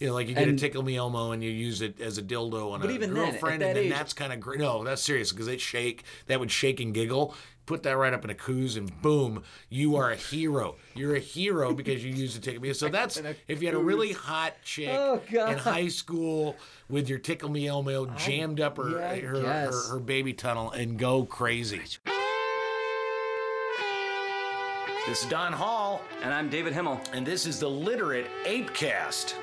You know, like you get And- a tickle me Elmo and you use it as a dildo on But a even then, at girlfriend, that and then age- that's kind of great. No, that's serious because it shake. That would shake and giggle. Put that right up in a coos and boom, you are a hero. You're a hero because you used a tickle me. So that's if you had a really hot chick Oh, in high school with your tickle me Elmo jammed up her yeah, I her, her, her baby tunnel and go crazy. This is Don Hall, And I'm David Himmel. and this is the Literate Apecast.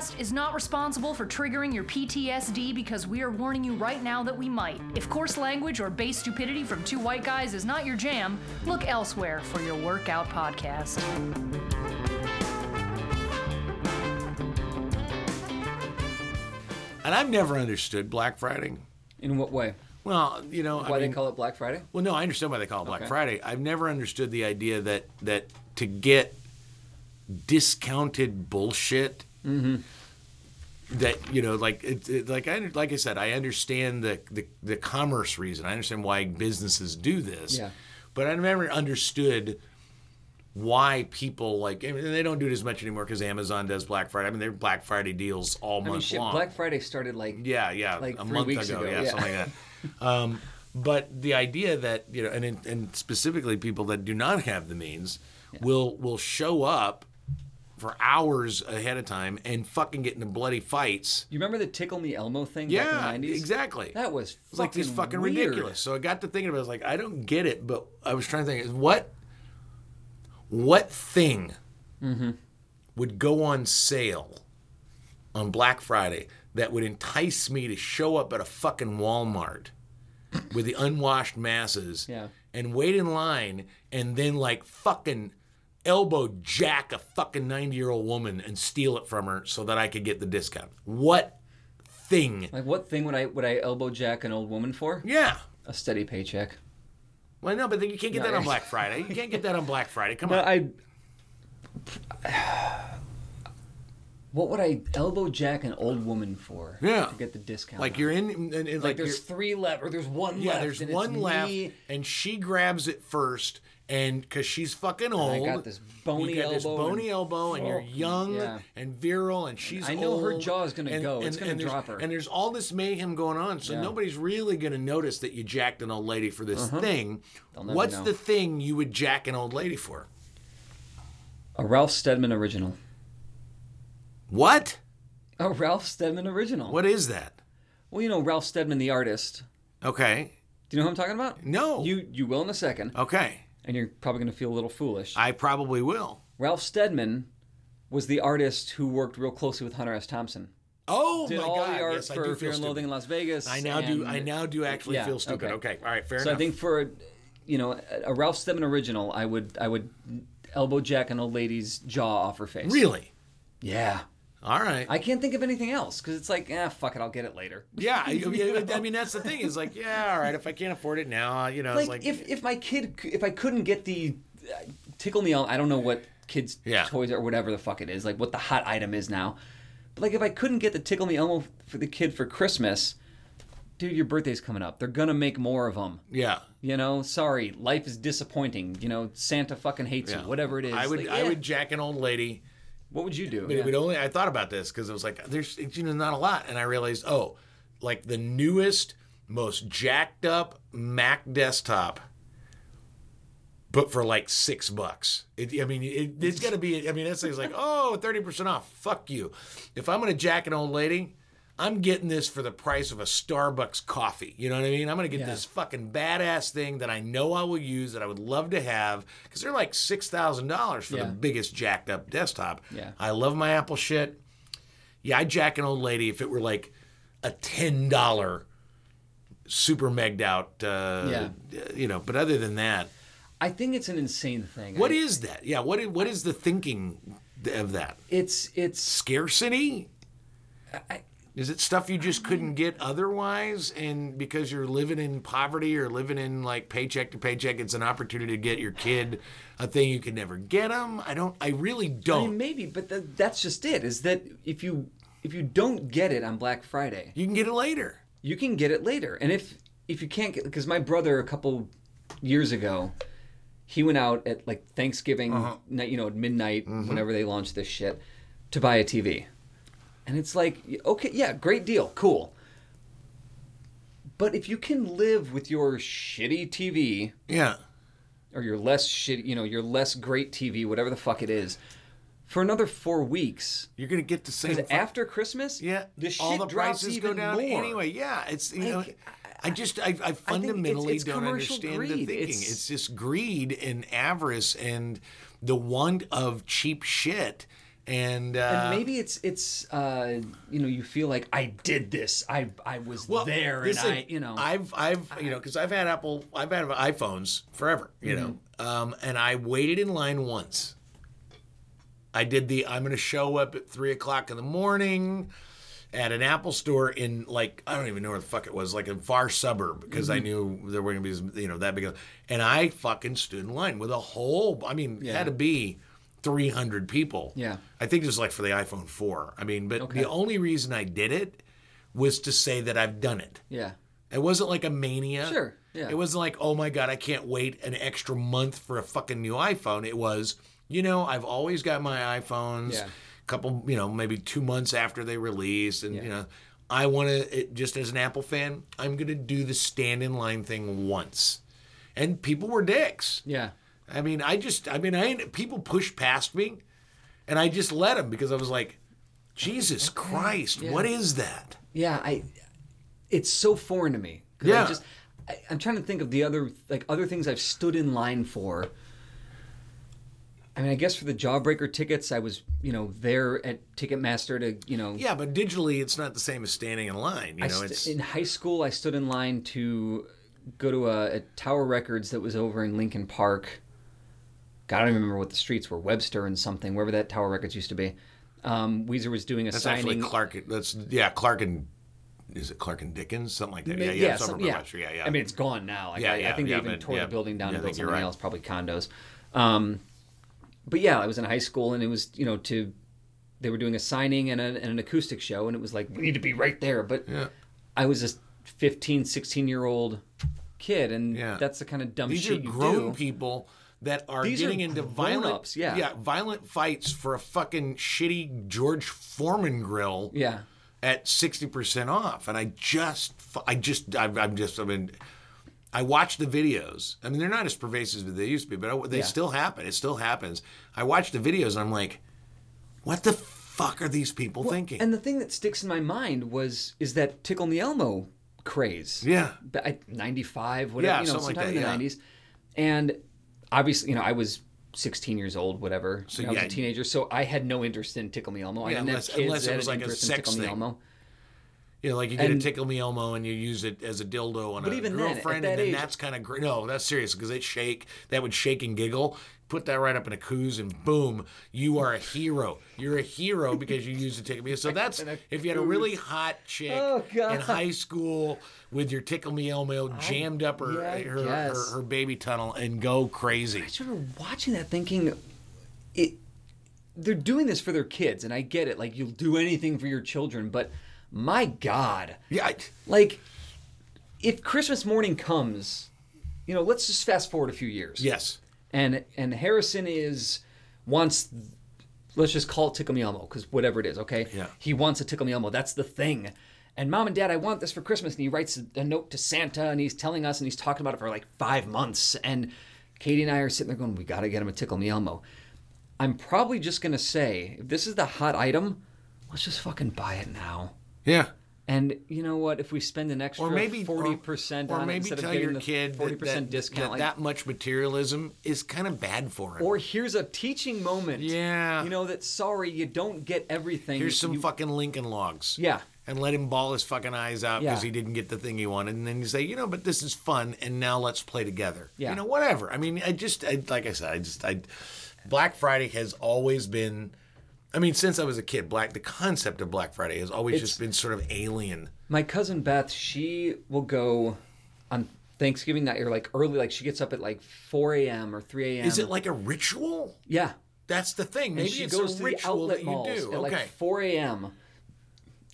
Apecast is not responsible for triggering your PTSD because we are warning you right now that we might. If coarse language or base stupidity from two white guys is not your jam, look elsewhere for your workout podcast. And I've never understood Black Friday. In what way? Well, you know, Why I mean, they call it Black Friday? well, no, I understand why they call it Black Okay. Friday. I've never understood the idea that that to get discounted bullshit. Mm-hmm. That you know, like it, it, like I like I said, I understand the, the the commerce reason. I understand why businesses do this. Yeah. But I never understood why people like. I mean, they don't do it as much anymore because Amazon does Black Friday. I mean, they're Black Friday deals all I mean, month shit, long. Black Friday started like Yeah, yeah, like a month ago, ago, yeah, yeah. something like that. Um, but the idea that you know, and and specifically people that do not have the means will will show up for hours ahead of time and fucking get into bloody fights. You remember the Tickle Me Elmo thing Yeah, back in the 90s? exactly. That was like this fucking weird. ridiculous. So I got to thinking about it. I was like, I don't get it, but I was trying to think, what what thing Mm-hmm. would go on sale on Black Friday that would entice me to show up at a fucking Walmart with the unwashed masses Yeah. and wait in line and then like fucking elbow jack a fucking 90 year old woman and steal it from her so that I could get the discount. What thing? Like what thing would I would I elbow jack an old woman for? Yeah. A steady paycheck. Well, no, but then you can't get No, that on Black Friday. You can't get that on Black Friday. Come No, on. I. What would I elbow jack an old woman for? Yeah. To get the discount. like on you're in, and, and Like, like, there's three left, or there's one yeah, left. there's and it's one left, me. and she grabs it first, and because she's fucking old, I got this bony you got this elbow bony and- elbow, and you're young yeah. and virile, and she's old. I know her old, jaw's gonna and- go. It's gonna drop her. And there's all this mayhem going on, so Yeah. nobody's really gonna notice that you jacked an old lady for this thing. Uh-huh. They'll What's know. the thing you would jack an old lady for? A Ralph Steadman original. What? A Ralph Steadman original. What is that? Well, you know Ralph Steadman, the artist. Okay. Do you know who I'm talking about? No. You you will in a second, Okay. And you're probably going to feel a little foolish. I probably will. Ralph Steadman was the artist who worked real closely with Hunter S. Thompson. Oh Did my all god! the art yes, I do Fear feel and. Loathing in Las Vegas. I now do. I now do actually Yeah, feel stupid. Okay. All right. Fair so enough. So I think for you know a Ralph Steadman original, I would I would elbow jack an old lady's jaw off her face. really. Yeah. All right. I can't think of anything else because it's like, ah, fuck it, I'll get it later. yeah. I, I- I mean, that's the thing. Is like, yeah. All right. If I can't afford it now, you know, Like, it's like if if my kid, if I couldn't get the uh, tickle me, I don't know what kids Yeah. toys or whatever the fuck it is, like what the hot item is now. But like, if I couldn't get the tickle me Elmo for the kid for Christmas, dude, your birthday's coming up. They're gonna make more of them. yeah. You know, sorry, life is disappointing. You know, Santa fucking hates Yeah. you. Whatever it is. I would. Like, I yeah. would jack an old lady. What would you do? But it would only. I thought about this because it was like there's you know not a lot, and I realized oh, like the newest, most jacked up Mac desktop. But for like six bucks. It, I mean, it, it's got to be. I mean, that thing's like, oh, 30% off. Fuck you. If I'm going to jack an old lady, I'm getting this for the price of a Starbucks coffee. You know what I mean? I'm going to get Yeah. this fucking badass thing that I know I will use, that I would love to have, because they're like $6,000 for Yeah. the biggest jacked up desktop. Yeah. I love my Apple shit. Yeah, I'd jack an old lady if it were like a $10 super megged out, uh, Yeah. you know, but other than that, I think it's an insane thing. what I- is that? Yeah, what is, what is the thinking of that? It's it's Scarcity? I, Is it stuff you just couldn't get otherwise, and because you're living in poverty or living in like paycheck to paycheck, it's an opportunity to get your kid a thing you could never get them? I don't. I really don't. mean, maybe, but th- that's just it. Is that if you if you don't get it on Black Friday, you can get it later. you can get it later, and if if you can't get because my brother a couple years ago he went out at like thanksgiving Uh-huh. night you know at midnight Mm-hmm. whenever they launched this shit to buy a tv and it's like okay yeah great deal cool but if you can live with your shitty tv Yeah. or your less shitty you know your less great tv whatever the fuck it is for another four weeks You're gonna get the same. because fu- after christmas yeah, the shit all the prices go down more. anyway. Yeah, it's you know. I just I, I fundamentally it's don't commercial understand the thinking. It's- It's, just greed and avarice and the want of cheap shit. And, uh, and maybe it's it's uh you know you feel like I did this I I was there and I you know I've I've you know because I've had Apple I've had iPhones forever you know Mm-hmm. um, and I waited in line once. I did the I'm going to show up at three o'clock in the morning at an Apple store in like I don't even know where the fuck it was like a far suburb because Mm-hmm. I knew there were going to be you know that big and I fucking stood in line with a whole I mean it had to be 300 people. Yeah. I think it was like for the iPhone 4. I mean, but Okay. the only reason I did it was to say that I've done it. yeah It wasn't like a mania. Sure, yeah. It wasn't like, oh my God, I can't wait an extra month for a fucking new iPhone. It was, you know, I've always got my iPhones. Yeah. A couple, you know, maybe two months after they release. And, Yeah. you know, I want to, just as an Apple fan, I'm going to do the stand in line thing once. And people were dicks. yeah I mean, I just, I mean, I people pushed past me and I just let them because I was like, Jesus Christ, yeah. what is that? yeah I it's so foreign to me. Yeah. I just I, I'm trying to think of the other like other things I've stood in line for I mean I guess for the Jawbreaker tickets I was you know there at Ticketmaster to you know Yeah, but digitally, it's not the same as standing in line. You I know, st- it's in high school. I stood in line to go to a, a Tower Records that was over in Lincoln Park. God, I don't even remember what the streets were. Webster and something, wherever that Tower Records used to be. Um, Weezer was doing a that's signing. actually Clark. That's yeah, Clark and is it Clark and Dickens, something like that. Yeah, yeah, yeah, some- yeah. Webster, yeah, yeah. I mean, it's gone now. Like, Yeah, I, yeah, I think yeah, they even but- tore yeah. the building down Yeah, and built something right. else, probably condos. Um, but yeah, I was in high school and it was you know to they were doing a signing and, a, and an acoustic show and it was like we need to be right there. But. I was a 15, 16 year old kid and Yeah. that's the kind of dumb These are shit you grown do. people that are These are getting into violent, yeah. yeah, violent fights for a fucking shitty George Foreman grill. Yeah. at 60% off and i just i just i'm, I'm just i mean i watch the videos i mean they're not as pervasive as they used to be but I, they Yeah. still happen it still happens i watch the videos and i'm like what the fuck are these people thinking And the thing that sticks in my mind was is that Tickle Me Elmo craze. yeah 95, whatever, Yeah, you know, something like sometime that, in the yeah. 90s. And obviously, you know, I was 16 years old, whatever. So, I was yeah. a teenager, so I had no interest in Tickle Me Elmo. I Yeah, didn't unless- have kids unless it that was had like a interest in sex Tickle Me thing. Elmo. You know like you get And- a tickle me elmo and you use it as a dildo on a even then, at girlfriend that and then age- that's kind of great no that's serious because they shake that would shake and giggle put that right up in a coos and boom you are a hero you're a hero because you used a tickle me so that's if you had a really hot chick Oh, in high school with your tickle me elmo jammed up her yeah, her, her, her baby tunnel and go crazy I just remember watching that thinking, it. They're doing this for their kids, and I get it. Like, you'll do anything for your children, but my God. yeah I, like if christmas morning comes you know let's just fast forward a few years. Yes. And and harrison is wants let's just call it tickle me elmo because whatever it is okay? Yeah. he wants a tickle me elmo. That's the thing. And mom and dad i want this for christmas. And he writes a note to santa and he's telling us and he's talking about it for like five months. And katie and i are sitting there going we gotta get him a tickle me elmo. I'm probably just gonna say if this is the hot item let's just fucking buy it now yeah and you know what? If we spend an extra or maybe forty percent or, or maybe instead tell of your kid forty that, percent that, discount, that, like, that much materialism is kind of bad for him or here's a teaching moment. Yeah. you know that. Sorry, you don't get everything. Here's some You- fucking Lincoln logs. Yeah. And let him ball his fucking eyes out because Yeah. he didn't get the thing he wanted. And then you say, you know, but this is fun, and now let's play together. Yeah. You know, whatever. I mean, I just, I, like I said, I just, I, Black Friday has always been, I mean, since I was a kid, Black, the concept of Black Friday has always It's- just been sort of alien. My cousin Beth, she will go on Thanksgiving night or like early, like she gets up at like four a.m. or three a.m. Is it like a ritual? yeah? That's the thing. And Maybe she it's goes a to the ritual outlet that you malls do. at okay. like four a.m.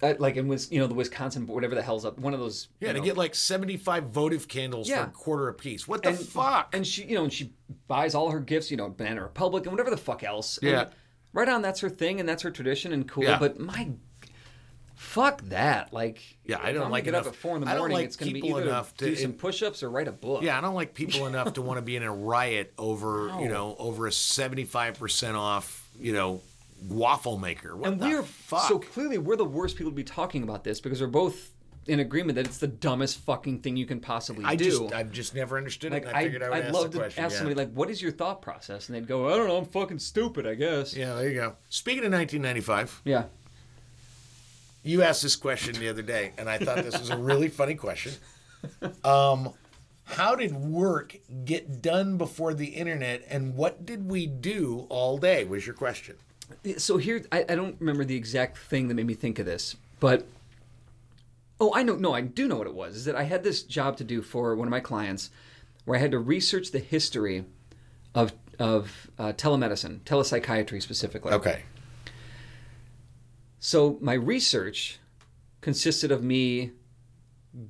uh, like in Wis- you know the Wisconsin whatever the hell's up one of those Yeah, you to know, get like 75 votive candles for a quarter a piece. What the and, fuck? and she you know and she buys all her gifts you know Banana Republic and whatever the fuck else And Yeah. Right on that's her thing and that's her tradition and cool Yeah. but my fuck that like Yeah, I don't like enough- up at four in the morning like it's gonna be people either enough to- do some it- push-ups or write a book yeah, I don't like people enough to want to be in a riot over, you know, over a 75% off, you know, waffle maker. What and we're fuck? so clearly we're the worst people to be talking about this because we're both in agreement that it's the dumbest fucking thing you can possibly I do. just, I've just never understood like it. And I figured I, would I'd ask love the to question. ask yeah. somebody like, "What is your thought process?" And they'd go, "I don't know. I'm fucking stupid, I guess." yeah, there you go. Speaking of 1995, Yeah. you asked this question the other day, and I thought this was a really funny question. Um, how did work get done before the internet, and what did we do all day? Was your question? So here, I, I don't remember the exact thing that made me think of this, but oh, I know. No, I do know what it was. Is that I had this job to do for one of my clients, where I had to research the history of of uh, telemedicine, telepsychiatry specifically. Okay. So my research consisted of me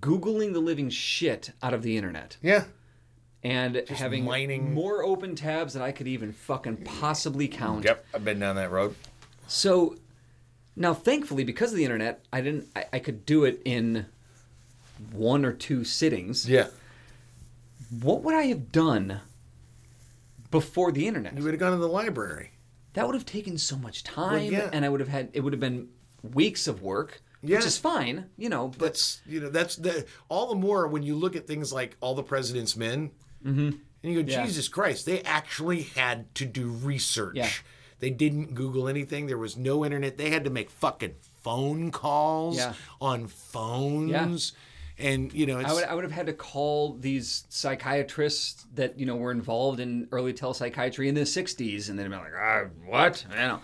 googling the living shit out of the internet Yeah. and having mining- more open tabs than I could even fucking possibly count. Yep. I've been down that road. So now, thankfully, because of the internet, I didn't. I, I could do it in one or two sittings. Yeah. What would I have done before the internet? You would have gone to the library. That would have taken so much time, yeah. and I would have had. It would have been weeks of work, Yeah. which is fine, you know. But That's you know that's the all the more when you look at things like all the president's men, mm-hmm. and you go, Yeah. Jesus Christ, they actually had to do research. Yeah. They didn't Google anything. There was no internet. They had to make fucking phone calls Yeah. on phones, and you know, it's, I would, I would have had to call these psychiatrists that you know were involved in early telepsychiatry in the '60s, and then be like, ah, "What? I don't know,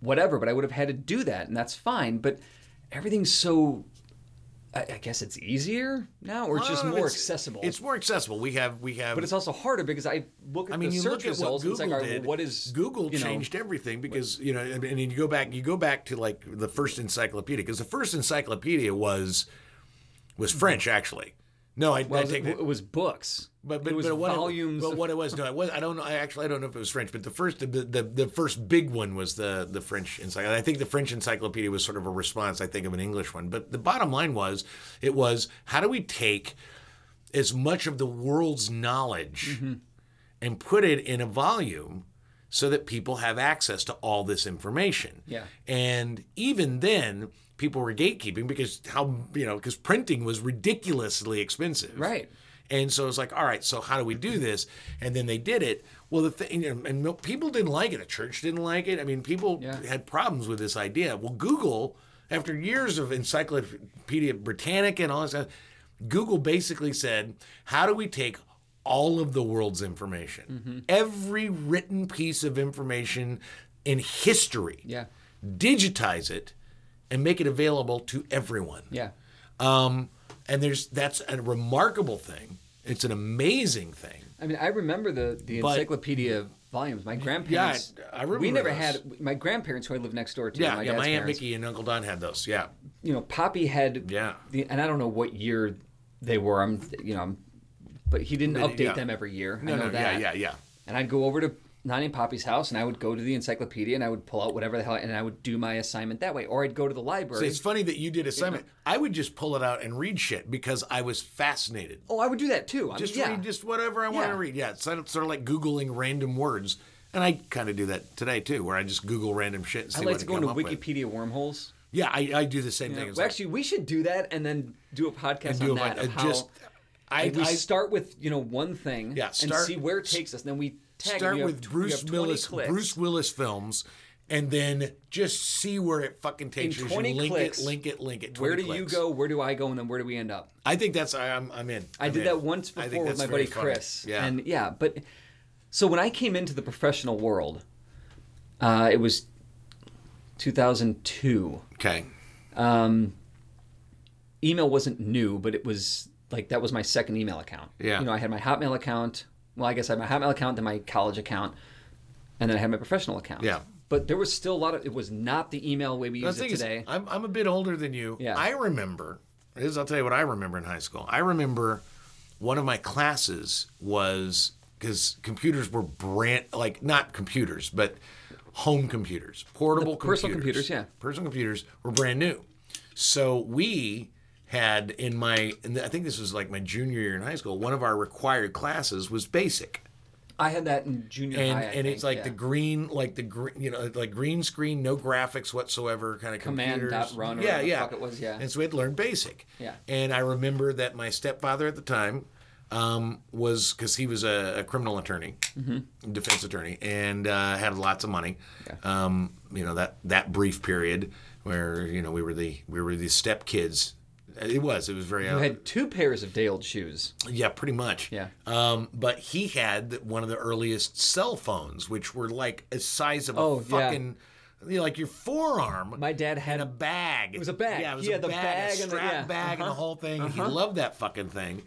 whatever." But I would have had to do that, and that's fine. But everything's so, I, I guess it's easier now, or it's just Well, more it's- accessible. It's more accessible. We have we have. but it's also harder because I look at I mean, the you search look at what results, and it's like, all right, did. well, what is Google you know, changed everything because you know, and, and you go back, you go back to like the first encyclopedia because the first encyclopedia was was French actually. No, I, Well, I it, take that. it was books. But, but, it was but what volumes. It, but what it was, no, I was. I don't know. I actually I don't know if it was French, but the first the the, the first big one was the the French encyclopedia. I think the French encyclopedia was sort of a response, I think, of an English one. But the bottom line was, it was how do we take as much of the world's knowledge Mm-hmm. and put it in a volume so that people have access to all this information. Yeah. And even then, people were gatekeeping because how you know because printing was ridiculously expensive. Right. And so it's like, all right, so how do we do this? And then they did it. Well, the thing, you know, and people didn't like it. The church didn't like it. I mean, people Yeah. had problems with this idea. Well, Google, after years of Encyclopedia Britannica and all this stuff, Google basically said, how do we take all of the world's information, Mm-hmm. every written piece of information in history, yeah, digitize it, and make it available to everyone? yeah. Um, and there's that's a remarkable thing. It's an amazing thing. I mean, I remember the the But- encyclopedia volumes. My grandparents. Yeah, I remember We never those. had my grandparents who I lived next door to. Yeah, my yeah. My aunt parents, Mickey and Uncle Don had those. Yeah, You know, Poppy had. Yeah. The, and I don't know what year they were. I'm. You know, I'm, but he didn't update yeah. them every year. no, I know no, that. yeah, yeah, yeah. And I'd go over to Nani in Poppy's house, and I would go to the encyclopedia, and I would pull out whatever the hell, and I would do my assignment that way, or I'd go to the library. it's funny that you did assignment. I would just pull it out and read shit because I was fascinated. oh, I would do that too. I Just mean, yeah. read just whatever I want to read. Yeah, it's sort of, like googling random words, and I kind of do that today too, where I just Google random shit and see I what like to I go into up with. Wikipedia wormholes. Yeah, I, I do the same Yeah. thing. Well, like- actually, we should do that and then do a podcast do on a that. Of uh, how, just- I, we I start with you know one thing Yeah, and see where it takes us. And then we tag start with Bruce Willis, clicks. Bruce Willis films, and then just see where it fucking In takes you. 20 link clicks, it, link it, link it. Where do you go? Where do I go? And then where do we end up? I think that's I, I'm I'm in. I I'm did in. that once I before with my buddy funny. Chris. Yeah. And yeah, but so when I came into the professional world, uh, it was 2002. okay. Um, email wasn't new, but it was like that was my second email account. Yeah. You know, I had my Hotmail account. Well, I guess I had my Hotmail account, then my college account, and then I had my professional account. Yeah. but there was still a lot of. It was not the email way we use it thing is, today. I'm, I'm a bit older than you. Yeah. I remember, is I'll tell you what I remember in high school. I remember one of my classes was because computers were brand like not computers, but home computers, portable The personal computers. computers, yeah. personal computers were brand new. So we had in my, and I think this was like my junior year in high school. One of our required classes was basic I had that in junior and high. And think, it's like yeah. the green, like the green, you know, like green screen, no graphics whatsoever, kind of Command dot run or yeah, yeah. fuck it was, yeah. And so we had to learn basic. Yeah. And I remember that my stepfather at the time um, was because he was a, a criminal attorney, Mm-hmm. defense attorney, and uh, had lots of money. Um, you know that that brief period where you know we were the we were the step kids. It was. It was very. You had two pairs of day old shoes. Yeah, pretty much. Yeah. Um, but he had one of the earliest cell phones, which were like a size of a Oh, yeah. fucking, you know, like your forearm. My dad had a bag. It was a bag. Yeah, it was He a had the bag, bag a and the- strap yeah. bag, and the Uh-huh. whole thing. He loved that fucking thing.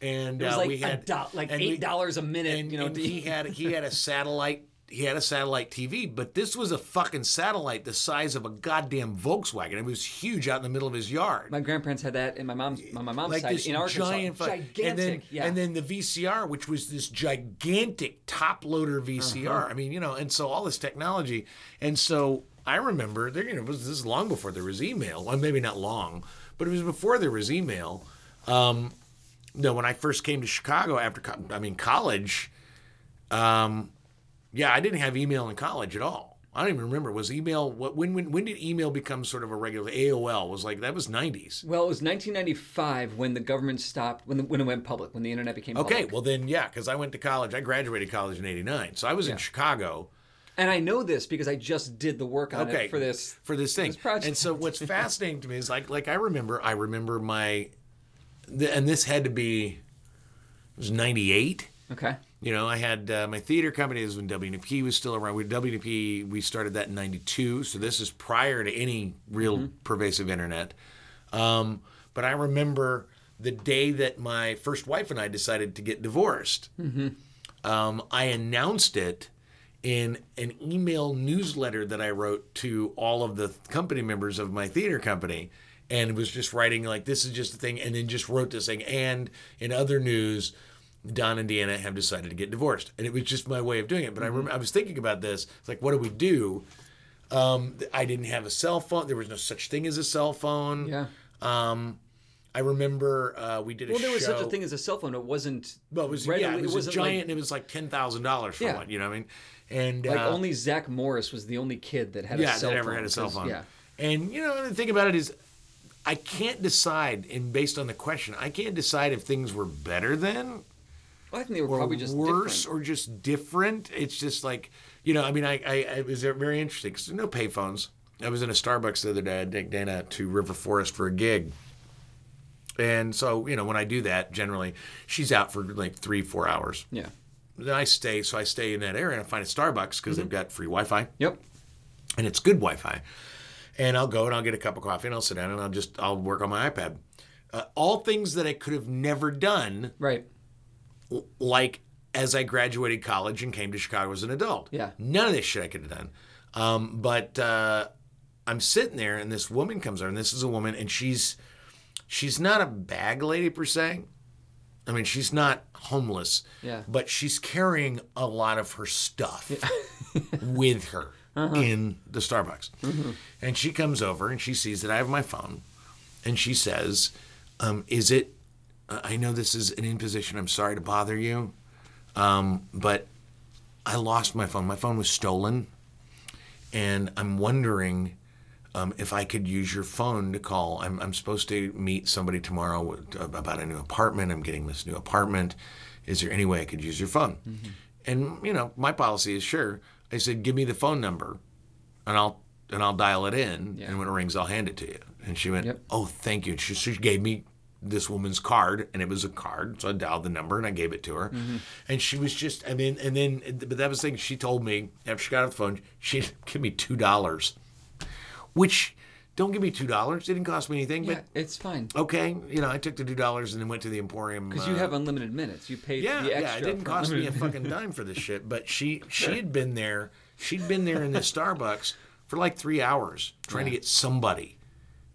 And It was uh, like we a had do- like eight dollars a minute. and, you know, and he had he had a satellite he had a satellite TV, but this was a fucking satellite the size of a goddamn Volkswagen. It was huge out in the middle of his yard my grandparents had that in my mom's on my mom's like side this in Arkansas. giant, fu- gigantic. and then yeah. and then the VCR, which was this gigantic top loader VCR. Uh-huh. I mean, you know, and so all this technology, and so I remember there, you know, it was this is long before there was email. Well, maybe not long, but it was before there was email. Um, no, when I first came to Chicago after, co- I mean, college. Um, yeah, I didn't have email in college at all. I don't even remember. Was email what? When when when did email become sort of a regular? AOL was like that was nineties. well, it was 1995 when the government stopped when the, when it went public when the internet became Okay, public. well then, yeah, because I went to college. I graduated college in '89, so I was in Chicago. And I know this because I just did the work on Okay, it for this. for this thing. this. And so, what's fascinating to me is like, like I remember, I remember my, the, and this had to be, it was '98. Okay. You know, I had uh, my theater company. This was when WNEP was still around. With WNEP, we started that in '92, so this is prior to any real pervasive internet. Um, but I remember the day that my first wife and I decided to get divorced. Um, I announced it in an email newsletter that I wrote to all of the company members of my theater company. And was just writing like this is just a thing, and then just wrote this thing. And in other news, Don and Deanna have decided to get divorced, and it was just my way of doing it. But I remember I was thinking about this. It's like, what do we do? Um, I didn't have a cell phone. There was no such thing as a cell phone. Yeah. Um, I remember uh, we did a show. Well, there was such a thing as a cell phone. It wasn't. well, it was readily- yeah, it was a wasn't giant. Like, and it was like ten thousand dollars for Yeah. one. You know what I mean? And like uh, only Zach Morris was the only kid that had yeah, a cell that phone. ever had a cell phone. Yeah. And you know the thing about it is, I can't decide. And based on the question, I can't decide if things were better then Well, I think they were probably just worse different. or just different. It's just like you know. I mean, I, I, I it was very interesting because there's no payphones. I was in a Starbucks the other day. I take Dana to River Forest for a gig. And so, you know, when I do that, generally she's out for like three, four hours. Yeah. Then I stay, so I stay in that area and I find a Starbucks because they've got free Wi-Fi Yep. and it's good Wi-Fi. And I'll go and I'll get a cup of coffee and I'll sit down and I'll just I'll work on my iPad. Uh, all things that I could have never done, Right. Like as I graduated college and came to Chicago as an adult. Yeah. none of this shit I could have done. Um, but uh, I'm sitting there and this woman comes over and this is a woman and she's she's not a bag lady per se. I mean, she's not homeless, Yeah. but she's carrying a lot of her stuff with her Uh-huh. in the Starbucks. Mm-hmm. And she comes over and she sees that I have my phone and she says, um, Is it, I know this is an imposition, I'm sorry to bother you, um, but I lost my phone. My phone was stolen. And I'm wondering um, if I could use your phone to call. I'm, I'm supposed to meet somebody tomorrow with, about a new apartment. I'm getting this new apartment. Is there any way I could use your phone? And you know, my policy is sure. I said, give me the phone number, and I'll and I'll dial it in. And when it rings, I'll hand it to you. And she went, Yep. oh, thank you. She, she gave me this woman's card, and it was a card. So I dialed the number and I gave it to her. And she was just, I mean, and then, but that was the thing. She told me after she got off the phone, she'd give me two dollars which don't give me two dollars. It didn't cost me anything, Yeah. but It's fine okay, you know, I took the two dollars and then went to the Emporium because uh, you have unlimited minutes. You paid yeah, the extra. yeah. It didn't cost me a fucking dime for this shit, but she she had been there She'd been there in this Starbucks for like three hours trying to get somebody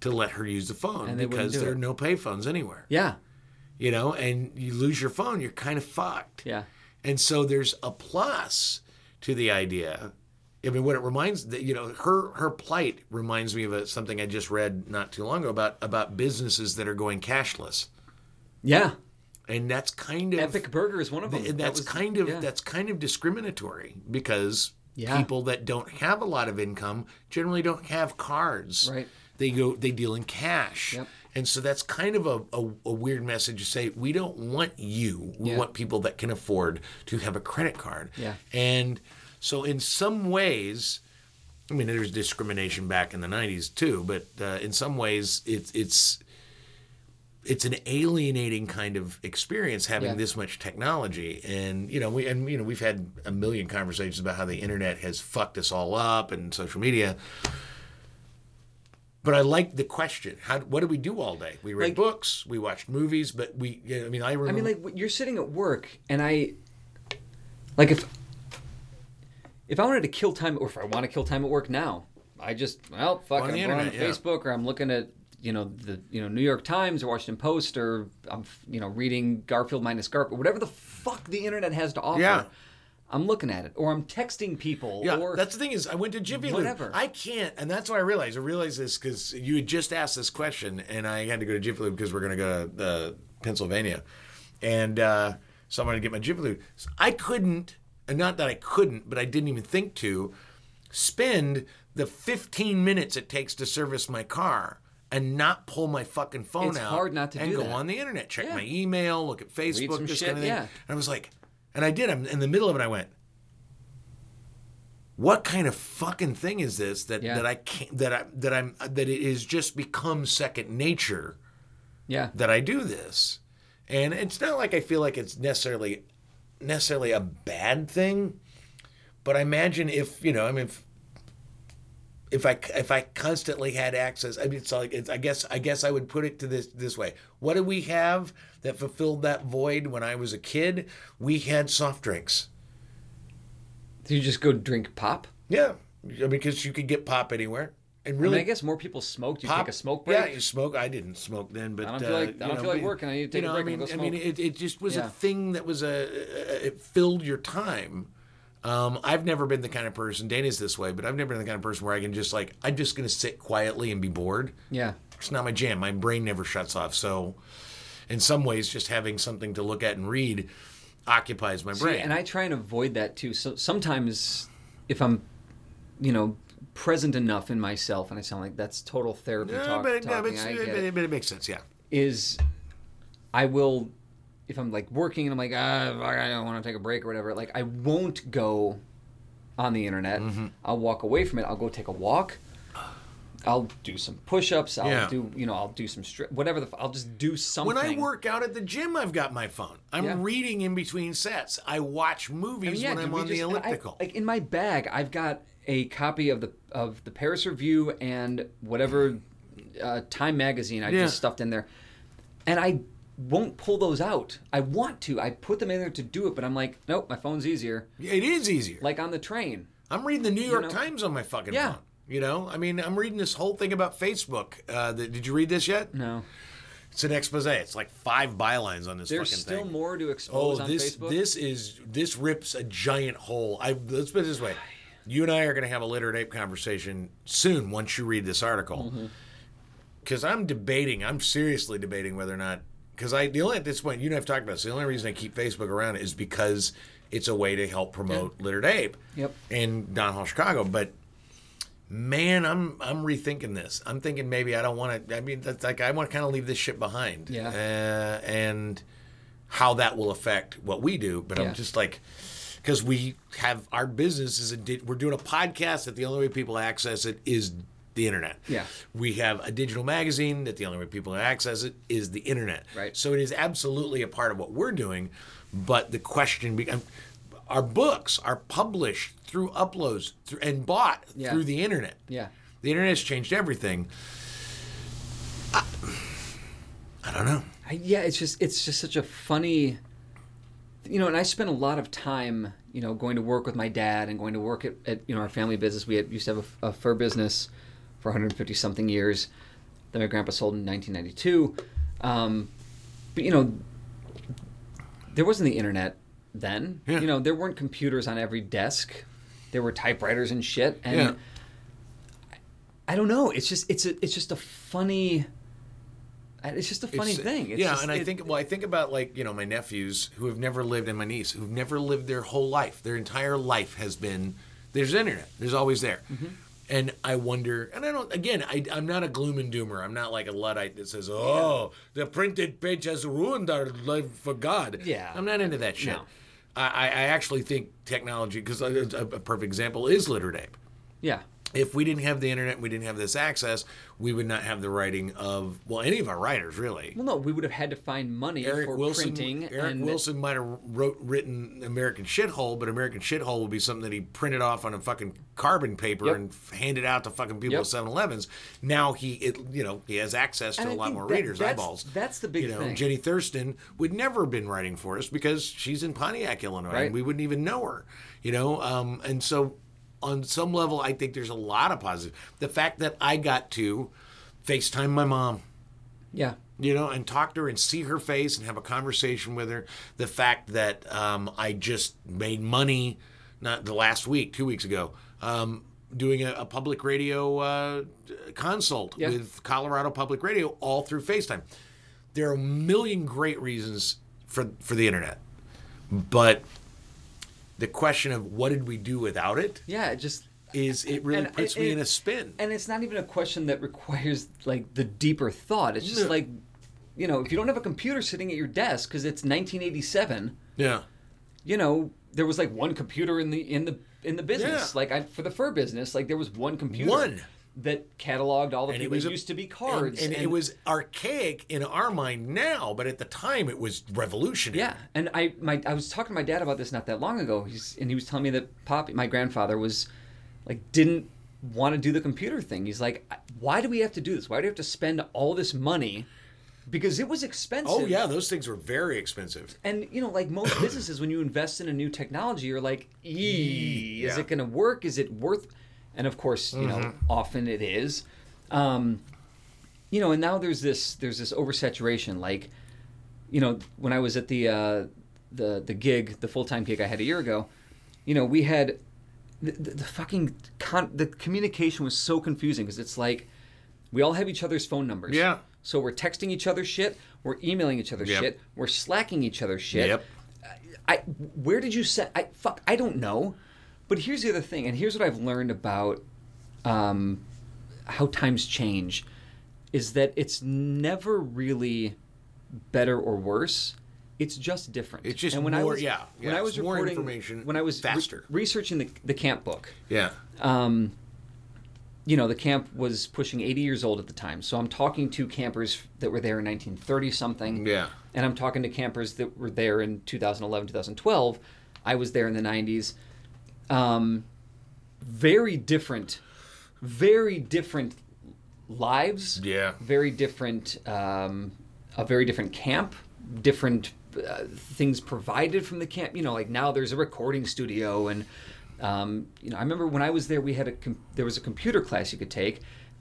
to let her use the phone And because there it. are no payphones anywhere. Yeah. You know, and you lose your phone, you're kind of fucked. Yeah. And so there's a plus to the idea. I mean, what it reminds that you know her her plight reminds me of a, something I just read not too long ago about about businesses that are going cashless, Yeah. and that's kind of Epic Burger is one of them. and That that's was- kind of yeah. that's kind of discriminatory because Yeah. people that don't have a lot of income generally don't have cards. Right. They go they deal in cash. Yep. And so that's kind of a, a, a weird message to say we don't want you. We Yeah. want people that can afford to have a credit card. Yeah. And so in some ways I mean there's discrimination back in the 90s too, but uh, in some ways it's it's it's an alienating kind of experience having Yeah. this much technology and you know we and you know we've had a million conversations about how the internet has fucked us all up and social media but I like the question. How what do we do all day? We read Like- books, we watched movies, but we yeah, I mean I remember I mean, like you're sitting at work, and I, like, if if I wanted to kill time, or if I want to kill time at work now, I just well, fuck, On I'm going on internet, yeah. Facebook, or I'm looking at you know the you know New York Times or Washington Post, or I'm you know reading Garfield minus Garp, or whatever the fuck the internet has to offer. Yeah. I'm looking at it, or I'm texting people, Yeah, or that's the thing is I went to Jiffy Lube. Whatever. I can't, and that's why I realized. I realized this because you had just asked this question, and I had to go to Jiffy Lube because we're going to go to uh, Pennsylvania, and uh, so I'm going to get my Jiffy Lube. So I couldn't, and not that I couldn't, but I didn't even think to spend the 15 minutes it takes to service my car. And not pull my fucking phone It's out. hard not to and go that. on the internet, check Yeah. my email, look at Facebook, this shit, kind of thing. yeah. And I was like, and I did. I'm in the middle of it. I went, what kind of fucking thing is this that, Yeah. that I can't that I that I'm that it is just become second nature yeah, that I do this, and it's not like I feel like it's necessarily necessarily a bad thing, but I imagine if you know I mean if if I if I constantly had access, I mean it's like it's, I guess I guess I would put it to this this way: What did we have that fulfilled that void when I was a kid? We had soft drinks. do you just go drink pop? Yeah, because you could get pop anywhere, and I, mean, really I guess more people smoked. You pop take a smoke break. Yeah, you smoke. I didn't smoke then, but I don't feel uh, like- I you don't know, feel like working. I need to take you a break I mean, and go I mean, it, it just was Yeah. a thing that was a it filled your time. Um, I've never been the kind of person. Dana's this way, but I've never been the kind of person where I can just like I'm just gonna sit quietly and be bored. Yeah. It's not my jam. My brain never shuts off. So, in some ways, just having something to look at and read occupies my See, brain. and I try and avoid that too. So sometimes, if I'm, you know, present enough in myself, and I sound like that's total therapy Yeah, talk, but, talking, but, I but it, it, but it makes sense. Yeah. is I will, if I'm like working and I'm like, ah, I don't want to take a break or whatever, like I won't go on the internet. Mm-hmm. I'll walk away from it. I'll go take a walk. I'll do some push-ups. I'll Yeah. do, you know, I'll do some stri- whatever. The, f- I'll just do something. When I work out at the gym, I've got my phone. I'm Yeah. reading in between sets. I watch I movies mean, yeah, when I'm on just- the and I- elliptical. like in my bag, I've got a copy of the of the Paris Review and whatever uh, Time magazine I just stuffed in there, and I won't pull those out. I want to. I put them in there to do it, but I'm like, nope, my phone's easier. it is easier. Like on the train. I'm reading the New York know? Times on my fucking Yeah. phone. You know, I mean, I'm reading this whole thing about Facebook. Uh, the, did you read this yet? No, It's an expose. It's like five bylines on this there's fucking still more to Oh, expose on this Facebook. this is this rips a giant hole. I let's put it this way: you and I are going to have a literate ape conversation soon once you read this article. Mm-hmm. Because I'm debating, I'm seriously debating whether or not. Because I the only at this point, you and I've talked about this. The only reason I keep Facebook around is because it's a way to help promote literate ape. Yep. In Don Hall, Chicago, but. Man, I'm I'm rethinking this. I'm thinking maybe I don't want to. I mean, that's like I want to kind of leave this shit behind. Yeah. Uh, and how that will affect what we do. But Yeah. I'm just like, because we have our business is a di- we're doing a podcast that the only way people access it is the internet. Yeah. We have a digital magazine that the only way people can access it is the internet. Right. So it is absolutely a part of what we're doing. But the question becomes. Um, our books are published through uploads through, and bought Yeah. through the internet. yeah. The internet has changed everything. I, I don't know. I, yeah, it's just it's just such a funny, you know. And I spent a lot of time, you know, going to work with my dad and going to work at, at you know our family business. We had, used to have a, a fur business for 150 something years. Then my grandpa sold in 1992. Um, but you know, there wasn't the internet then. Yeah. You know, there weren't computers on every desk. There were typewriters and shit. And Yeah. I don't know. It's just it's a it's just a funny. It's just a funny It's- thing. It's yeah, just- and I it- think well, I think about like you know my nephews who have never lived, and my niece who've never lived their whole life. Their entire life has been there's internet. There's always there. Mm-hmm. And I wonder, and I don't. Again, I, I'm not a gloom and doomer. I'm not like a luddite that says, "Oh, the printed page has ruined our life for God." Yeah. I'm not into that shit. No. I, I actually think technology, because a, a perfect example is Literate Ape yeah. If we didn't have the internet, we didn't have this access, we would not have the writing of well, any of our writers really. Well, no, we would have had to find money Eric for Wilson, printing. Eric and Wilson might have wrote written American Shithole, but American Shithole would be something that he printed off on a fucking carbon paper Yep. and f- handed out to fucking people Yep. at 7-Elevens. Now he, it, you know, he has access to And a I lot more that- readers' that's- eyeballs. that's the big you know, thing. Jenny Thurston would never have been writing for us because she's in Pontiac, Illinois, Right. and we wouldn't even know her. You know, um, and so on some level, I think there's a lot of positive. The fact that I got to FaceTime my mom Yeah. you know, and talk to her and see her face and have a conversation with her. The fact that um, I just made money, not the last week, two weeks ago, um, doing a, a public radio uh, consult Yeah. with Colorado Public Radio all through FaceTime. There are a million great reasons for for the internet, but the question of what did we do without it Yeah. It just. is it really And puts it- me it- in a spin. And it's not even a question that requires like the deeper thought. It's just No. like, you know, if you don't have a computer sitting at your desk because it's 1987, yeah. you know, there was like one computer in the in the in the business. Yeah. Like I, for the fur business, like there was one computer. One. That cataloged all the and it people. a- used to be and- cards, and, it was archaic in our mind now, but at the time it was revolutionary. Yeah, and I my I was talking to my dad about this not that long ago. He's and he was telling me that Pop, my grandfather, was like didn't want to do the computer thing. He's like, why do we have to do this? Why do we have to spend all this money? Because it was expensive. Oh yeah, those things were very expensive. And you know, like most businesses, when you invest in a new technology, you're like, "Ee, is it going to work? Is it worth?" And of course, you know, Mm-hmm. often it is. Um, you know, and now there's this there's this oversaturation. Like, you know, when I was at the uh, the the gig, the full time gig I had a year ago, you know, we had the, the, the fucking con- the communication was so confusing because it's like we all have each other's phone numbers. Yeah. So we're texting each other shit. We're emailing each other Yep. shit. We're slacking each other shit. Yep. I where did you set? I fuck. I don't know. But here's the other thing, and here's what I've learned about um, how times change, is that it's never really better or worse. It's just different. It's just and when I more- was, yeah, When I was more information when I was re- researching the, the camp book, Yeah. um, you know, the camp was pushing 80 years old at the time. So I'm talking to campers that were there in 1930 something. Yeah. And I'm talking to campers that were there in 2011, 2012. I was there in the 90s. Um, very different, very different lives. Yeah. Very different, um, a very different camp, different uh, things provided from the camp. You know, like now there's a recording studio, and um, you know, I remember when I was there, we had a com- there was a computer class you could take,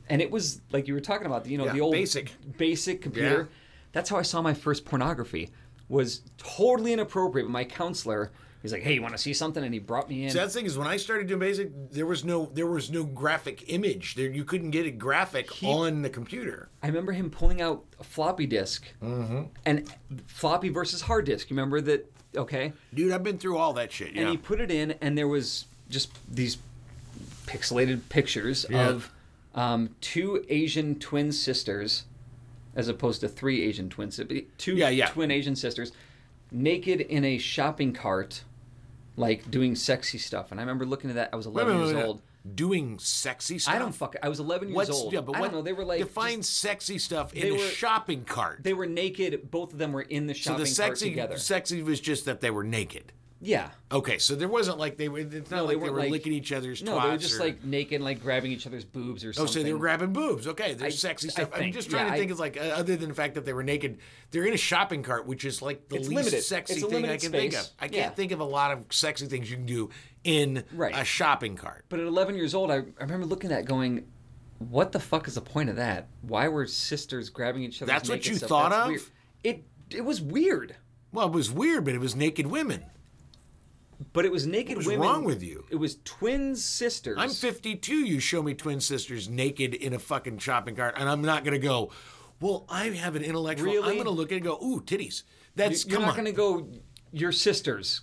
and it was like you were talking about, you know, Yeah, the old basic. basic computer. Yeah. That's how I saw my first pornography. Was totally inappropriate. But my counselor, he's like, "Hey, you want to see something?" And he brought me in. So that thing is when I started doing basic, there was no there was no graphic image. There you couldn't get a graphic on the computer. I remember him pulling out a floppy disk, Mm-hmm. and floppy versus hard disk. You remember that? Okay, Dude, I've been through all that shit. Yeah. and he put it in, and there was just these pixelated pictures Yeah. of um, two Asian twin sisters, as opposed to three Asian twin sisters. Two Yeah, yeah. twin Asian sisters, naked in a shopping cart, like doing sexy stuff. And I remember looking at that. I was 11 wait, years wait, wait. old. Doing sexy stuff. I don't fuck. I was 11 years What's old. yeah, but I what, don't know. They were like define just- sexy stuff in a were- shopping cart. they were naked. Both of them were in the so shopping the cart together. sexy was just that they were naked. Yeah. Okay, so there wasn't like they were. It's not No, they like they, weren't, were like- licking each other's. No, they were just or- like naked, like grabbing each other's boobs or something. Oh, so they were grabbing boobs. Okay, there's I- sexy I stuff. I'm just trying yeah, to think. I- It's like uh, other than the fact that they were naked, they're in a shopping cart, which is like the least limited. sexy thing I can think of. I can't Yeah. think of a lot of sexy things you can do in Right. a shopping cart. But at 11 years old, I, I remember looking at going, what the fuck is the point of that? Why were sisters grabbing each other? That's what you thought of? It it was weird, Well, it was weird, but it was naked women. But it was naked was women. wrong with you? It was twin sisters. I'm 52. You show me twin sisters naked in a fucking shopping cart, and I'm not gonna go. Well, I have an intellectual. I'm gonna look at and go, ooh, titties. That's You're not on. going to go. Your sisters.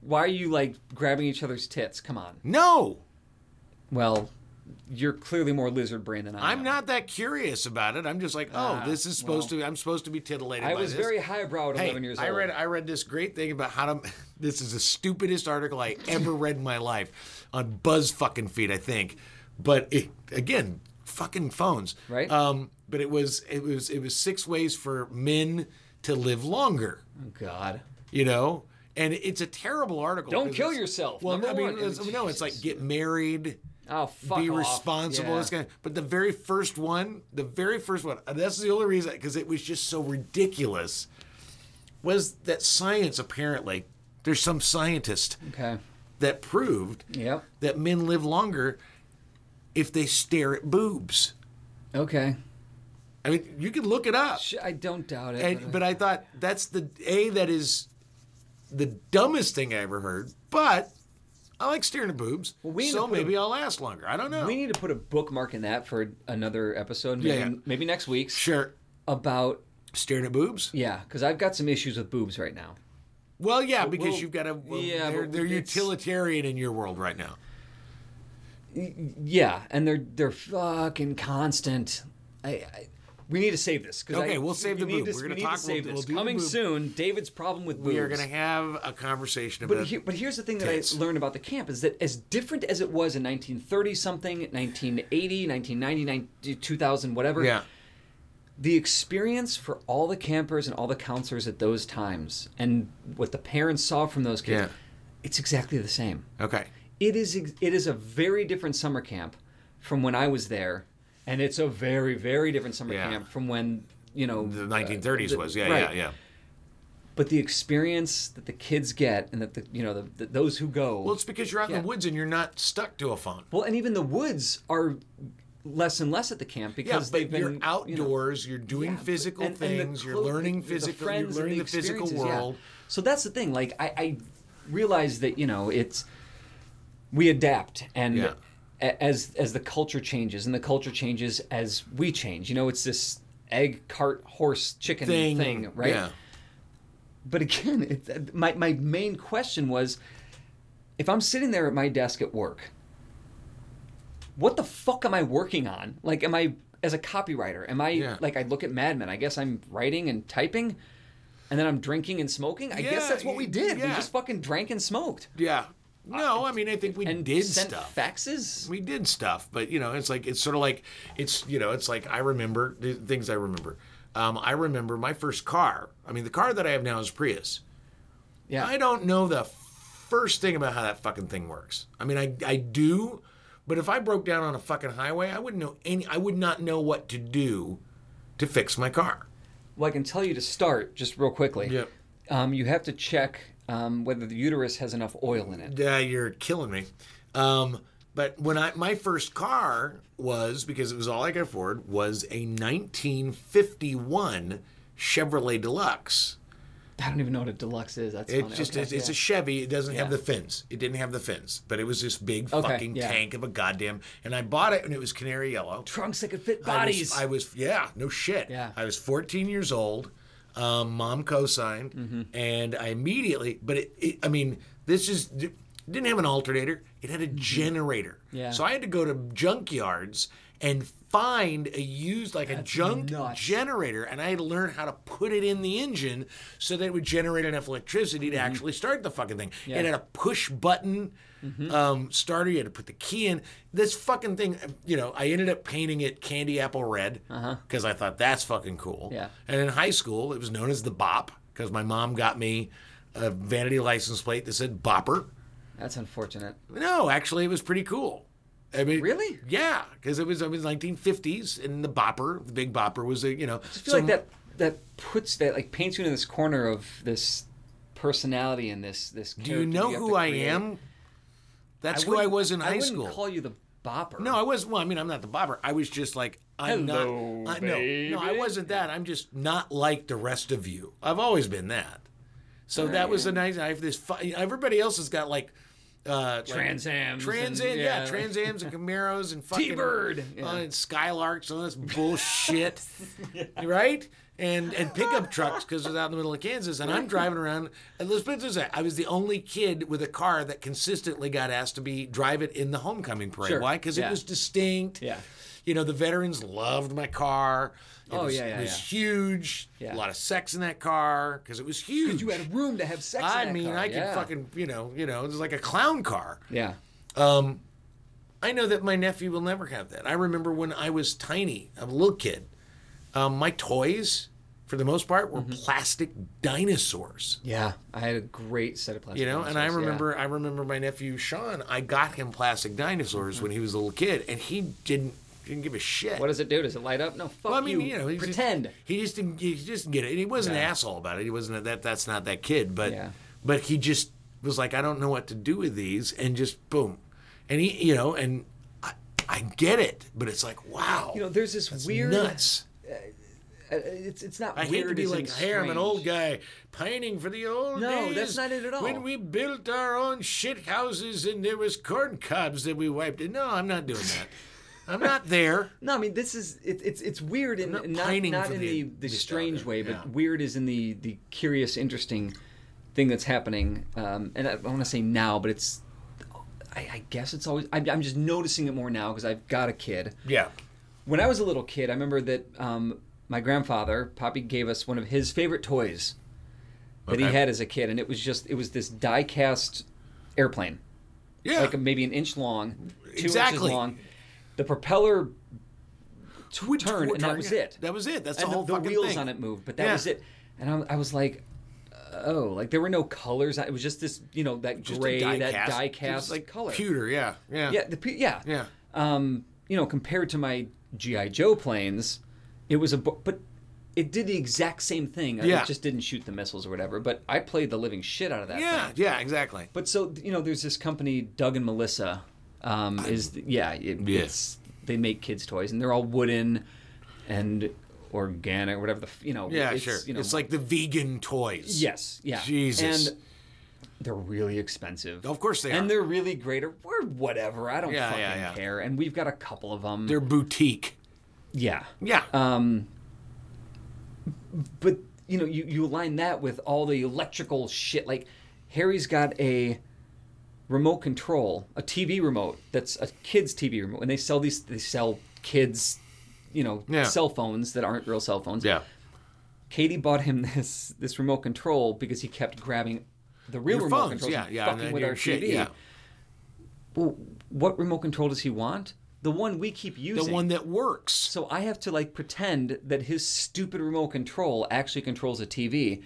Why are you like grabbing each other's tits? Come on. No, Well, you're clearly more lizard brain than I am. I'm not that curious about it. I'm just like, oh, Ah, this is supposed to. be I'm supposed to be titillated. I by was this. very highbrow at Hey, 11 years ago. I old. read I read this great thing about how to. This is the stupidest article I ever read in my life on Buzz fucking feed, I think. But it, again, fucking phones, Right. Um, but it was it was it was six ways for men to live longer. Oh, God. You know. And it's a terrible article. Don't 'cause kill it's- yourself, Well, number I mean, one. it's, no, it's like get married, Oh, fuck be off. responsible. Yeah. This kind but the very first one, the very first one, and that's the only reason because it was just so ridiculous. Was that science apparently? There's some scientist Okay. that proved Yep. that men live longer if they stare at boobs. Okay. I mean, you can look it up. I don't doubt it. And, but I thought that's the a that is the dumbest thing I ever heard. But I like staring at boobs, Well, we need to so put maybe I'll last longer. I don't know. we need to put a bookmark in that for another episode, maybe, Yeah, yeah. maybe next week's, sure, about, staring at boobs. yeah, because I've got some issues with boobs right now. Well, yeah, because we'll- you've got a. Well, yeah, they're, but they're it's- utilitarian in your world right now. Yeah, and they're they're fucking constant. I, I we need to save this. Okay, I- we'll save the need boob. to- We're gonna we need talk- To save we'll- this. we'll Coming soon, David's problem with boobs. We are going to have a conversation But, about. here, but here's the thing that. I learned about the camp is that as different as it was in 1930 something, 1980, 1990, 2000, whatever, yeah, the experience for all the campers and all the counselors at those times and what the parents saw from those kids, Yeah. it's exactly the same. okay. It is. It is a very different summer camp from when I was there, and it's a very very different summer Yeah. camp from when you know The uh, 1930s the- was yeah, right. yeah, yeah. But the experience that the kids get and that the you know the, the, those who go Well, it's because you're out in the woods and you're not stuck to a phone. well, and even the woods are less and less at the camp Yeah, because they've but you're been you know, outdoors. you're doing Yeah, physical and- and things. you're learning physical. You're and learning the, physical yeah. world. So that's the thing. Like I, I realize that you know it's we adapt and Yeah. As as the culture changes and the culture changes as we change. You know, it's this egg cart horse chicken Thing, thing, right? Yeah. But again, it, uh, my my main question was, if I'm sitting there at my desk at work, what the fuck am I working on? Like, am I as a copywriter? Am I Yeah. like I look at Mad Men? I guess I'm writing and typing, and then I'm drinking and smoking. I Yeah, guess that's what we did. We just fucking drank and smoked Yeah. No, I mean I think we did sent stuff. faxes. we did stuff, but you know, it's like it's sort of like it's you know, it's like I remember the things I remember. Um, I remember my first car. I mean, the car that I have now is Prius. Yeah, I don't know the first thing about how that fucking thing works. I mean, I I do, but if I broke down on a fucking highway, I wouldn't know any. I would not know what to do to fix my car. well, I can tell you to start just real quickly. Yep. Um, you have to check um, whether the uterus has enough oil in it. Yeah, you're killing me. Um, but when I my first car was because it was all I could afford was a 1951 Chevrolet Deluxe. I don't even know what a deluxe is. That's It's funny. just Okay, it's, it's a Chevy. It doesn't have the fins. It didn't have the fins, but it was this big Okay, fucking yeah. tank of a goddamn. And I bought it, and it was canary yellow. trunks that could fit I was- bodies. I was, yeah, no shit. Yeah. I was 14 years old. Um, mom co-signed, Mm-hmm. and I immediately. But it, it, I mean, this is didn't have an alternator. It had a generator. Mm-hmm. Yeah. So I had to go to junkyards and find a used like a junk nuts. generator, and I had to learn how to put it in the engine so that it would generate enough electricity to actually start the fucking thing. Mm-hmm. Yeah. It had a push button um, starter. You had to put the key in. This fucking thing, you know, I ended up painting it candy apple red because I thought that's fucking cool. Yeah. And in high school, it was known as the Bop because my mom got me a vanity license plate that said Bopper. That's unfortunate. No, actually, it was pretty cool. I mean, Really? Yeah, because it was it was 1950s, and the Bopper, the Big Bopper, was a you know. I feel like that that puts that like paints you in this corner of this personality and this this. Do you know who I am? That's who I was in high school. I wouldn't school. call you the bopper. No, I was. Well, I mean, I'm not the bopper. I was just like, I'm Hello, not. I, no, no, I baby. wasn't that. I'm just not like the rest of you. I've always been that. So that was a nice. I have this. fu- Everybody else has got like. Uh, Trans Ams Trans and- Am, yeah, yeah. Trans Ams and Camaros and fucking T-Bird, yeah. uh, and Skylarks and all this bullshit, right? And and pickup trucks because it was out in the middle of Kansas, and I'm driving around. And let's put it this way: I was the only kid with a car that consistently got asked to be drive it in the homecoming parade. Sure. Why? Because Yeah. it was distinct. Yeah. You know, the veterans loved my car. It Oh, was, yeah, yeah, It was yeah. huge. Yeah. A lot of sex in that car because it was huge. Because You had room to have sex. in I that mean, car, I could fucking, you know, you know, it was like a clown car. Yeah. Um, I know that my nephew will never have that. I remember when I was tiny, a little kid, um, my toys, for the most part, were Mm-hmm. plastic dinosaurs. Yeah. I had a great set of plastic. You know, and I dinosaurs, yeah. remember, I remember my nephew Sean. I got him plastic dinosaurs when he was a little kid, and he didn't didn't give a shit. What does it do? Does it light up? No. Fuck Well, I mean, you. you know, he just- pretend. he just didn't. He just didn't get it. And he wasn't an asshole about it. He wasn't a, that. That's not that kid. But Yeah. but he just was like, I don't know what to do with these, and just boom, and he, you know, and I, I get it, but it's like, wow, You know, there's this weird. nuts. Uh, It's it's not I hate to be like, hey, I'm an old guy pining for the old No, days. that's not it at all. When we built our own shit houses and there was corn cobs that we wiped. it. No, I'm not doing that. I'm not there. No, I mean this is it, it's it's weird in not not not in the the, the strange way, but yeah. weird is in the the curious, interesting thing that's happening. Um, and I, I want to say now, but it's I, I guess it's always I'm, I'm just noticing it more now because I've got a kid. Yeah. When I was a little kid, I remember that um, my grandfather Poppy gave us one of his favorite toys that he had as a kid, and it was just it was this die cast airplane Yeah. like a, maybe an inch long, two Exactly. inches long. The propeller t- turned, tw- and that was yeah. it. That was it. That's the and whole the, fucking wheels thing. on it moved, but that Yeah. was it. And I, I was like, oh, like there were no colors. It was just this, you know, that Just gray, die that cast. die cast like color. pewter. Yeah. Yeah. Yeah, the yeah, Yeah. Um, you know, compared to my GI Joe planes, it was a bu- but it did the exact same thing. Yeah. It just didn't shoot the missiles or whatever. But I played the living shit out of that. Yeah. thing. Yeah. Exactly. But so you know, there's this company, Doug and Melissa. Um, is yeah, it, Yeah. it's they make kids toys and they're all wooden and organic, whatever the you know. Yeah. it's, sure. You know, it's like the vegan toys. yes, yeah. Jesus. and they're really expensive. Of course they and are. And they're really great or, whatever. I don't Yeah, fucking yeah. care. And we've got a couple of them. They're boutique. Yeah. Yeah. Um, but you know, you you align that with all the electrical shit. Like Harry's got a remote control, a TV remote that's a kid's TV remote, and they sell these. They sell kids, you know, Yeah. cell phones that aren't real cell phones. yeah. Katie bought him this this remote control because he kept grabbing the real Your remote control, controls Yeah. Yeah. fucking with our shit. TV. Yeah. Well, what remote control does he want? The one we keep using. The one that works. So I have to like pretend that his stupid remote control actually controls a TV,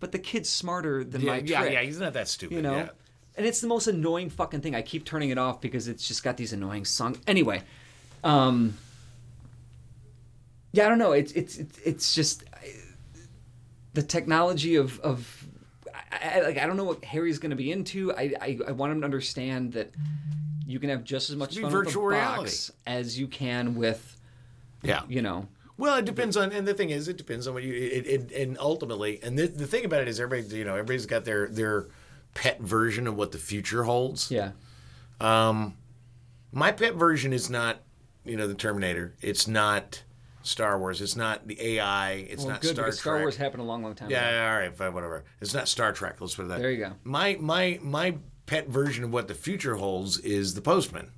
but the kid's smarter than Yeah. my Yeah. trick. Yeah. He's not that stupid. you know. Yeah. And it's the most annoying fucking thing. I keep turning it off because it's just got these annoying songs. Anyway, um, yeah, I don't know. It's it's it's, just I, the technology of of I, I, like I don't know what Harry's going to be into. I, I I want him to understand that you can have just as much fun with a box as you can with Yeah. you know. Well, it depends on, and the thing is, it depends on what you, it, it, and ultimately, and the, the thing about it is, everybody, you know, everybody's got their their pet version of what the future holds. Yeah. Um, my pet version is not, you know, the Terminator. It's not Star Wars. It's not the AI. It's Well, not good Star Trek. Star Wars happened a long, long time Yeah, ago. yeah, all right, fine, whatever. It's not Star Trek. Let's put it that. There you go. My my my pet version of what the future holds is the Postman.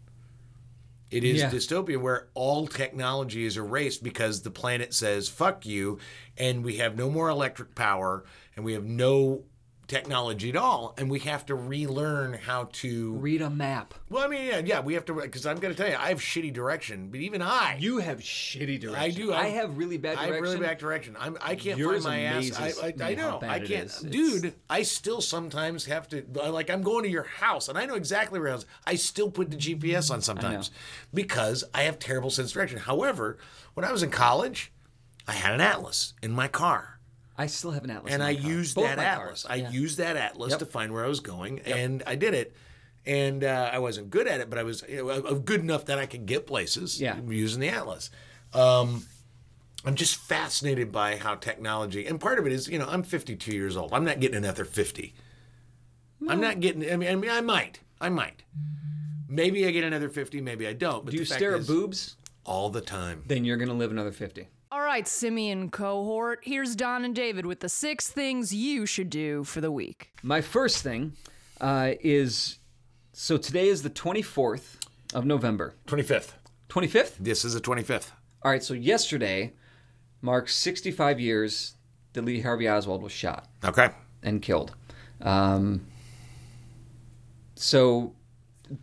It is Yeah. dystopia where all technology is erased because the planet says "fuck you," and we have no more electric power, and we have no technology at all, and we have to relearn how to. Read a map. Well, I mean, yeah, yeah we have to because I'm going to tell you, I have shitty direction, but even I, You have shitty direction. I do. I I'm- have really bad I direction. have really bad direction. I'm, I can't Yours find my ass. I, I, I know. I can't, is. Dude. I still sometimes have to. Uh, like I'm going to your house, and I know exactly where I was. I still put the GPS on sometimes because I have terrible sense of direction. However, when I was in college, I had an atlas in my car. I still have an atlas. and I used that atlas. I Yeah. used that atlas Yep. to find where I was going, and I did it. And uh, I wasn't good at it, but I was you know, good enough that I could get places Yeah. using the atlas. Um, I'm just fascinated by how technology, and part of it is, you know, I'm 52 years old. I'm not getting another 50. I'm not getting. I mean, I mean, I might. I might. Maybe I get another 50. Maybe I don't. But Do you stare at boobs? all the time? Then you're gonna live another fifty. All right, Simian cohort, here's Don and David with the six things you should do for the week. My first thing uh, is so today is the 24th of November. 25th. 25th? This is the 25th. All right, so yesterday marks 65 years that Lee Harvey Oswald was shot Okay. and killed. Um, so,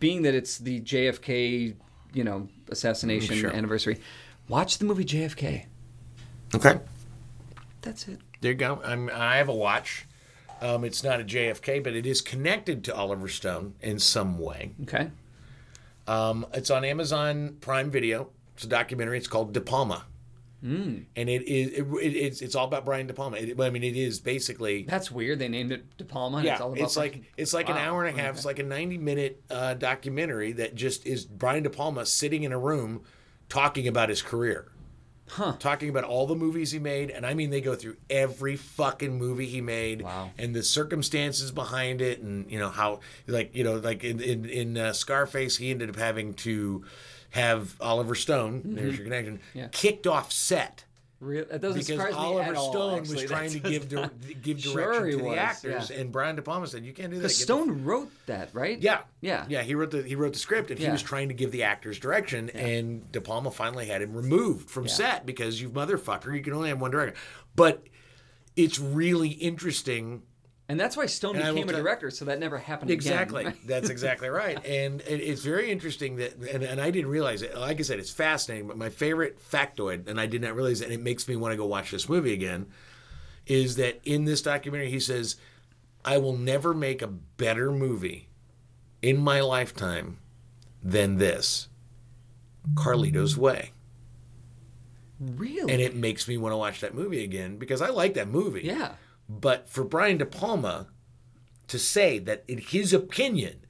being that it's the JFK, you know, assassination Sure. anniversary, watch the movie JFK. Okay. That's it. There you go. I'm, I have a watch. Um, it's not a JFK, but it is connected to Oliver Stone in some way. Okay. Um, it's on Amazon Prime Video. It's a documentary. It's called De Palma, Mm. and it is it, it, it's it's all about Brian De Palma. It, I mean, it is basically That's weird. They named it De Palma. And yeah. it's all about It's like it's like an hour and a half. It's like a ninety minute uh, documentary that just is Brian De Palma sitting in a room talking about his career. Huh. Talking about all the movies he made, and I mean they go through every fucking movie he made, Wow. and the circumstances behind it, and you know how, like you know, like in in, in uh, Scarface, he ended up having to have Oliver Stone. There's your connection. Mm-hmm. Yeah. Kicked off set Real, that doesn't because surprise me Oliver at Stone actually. was trying to give not- give direction he to the was, actors, yeah. and Brian De Palma said, "You can't do that." Because Get the Stone wrote that, right? yeah, Yeah. yeah. He wrote the he wrote the script, and he was trying to give the actors direction. And De Palma finally had him removed from Yeah. set because you motherfucker, you can only have one director. But it's really interesting. And that's why Stone And became a director, so that never happened Exactly, again. that's exactly right. And it, it's very interesting that, and, and I didn't realize it. Like I said, it's fascinating. But my favorite factoid, and I did not realize it, and it makes me want to go watch this movie again, is that in this documentary he says, "I will never make a better movie in my lifetime than this, Carlito's Way." Really? And it makes me want to watch that movie again because I like that movie. yeah. But for Brian De Palma to say that, in his opinion,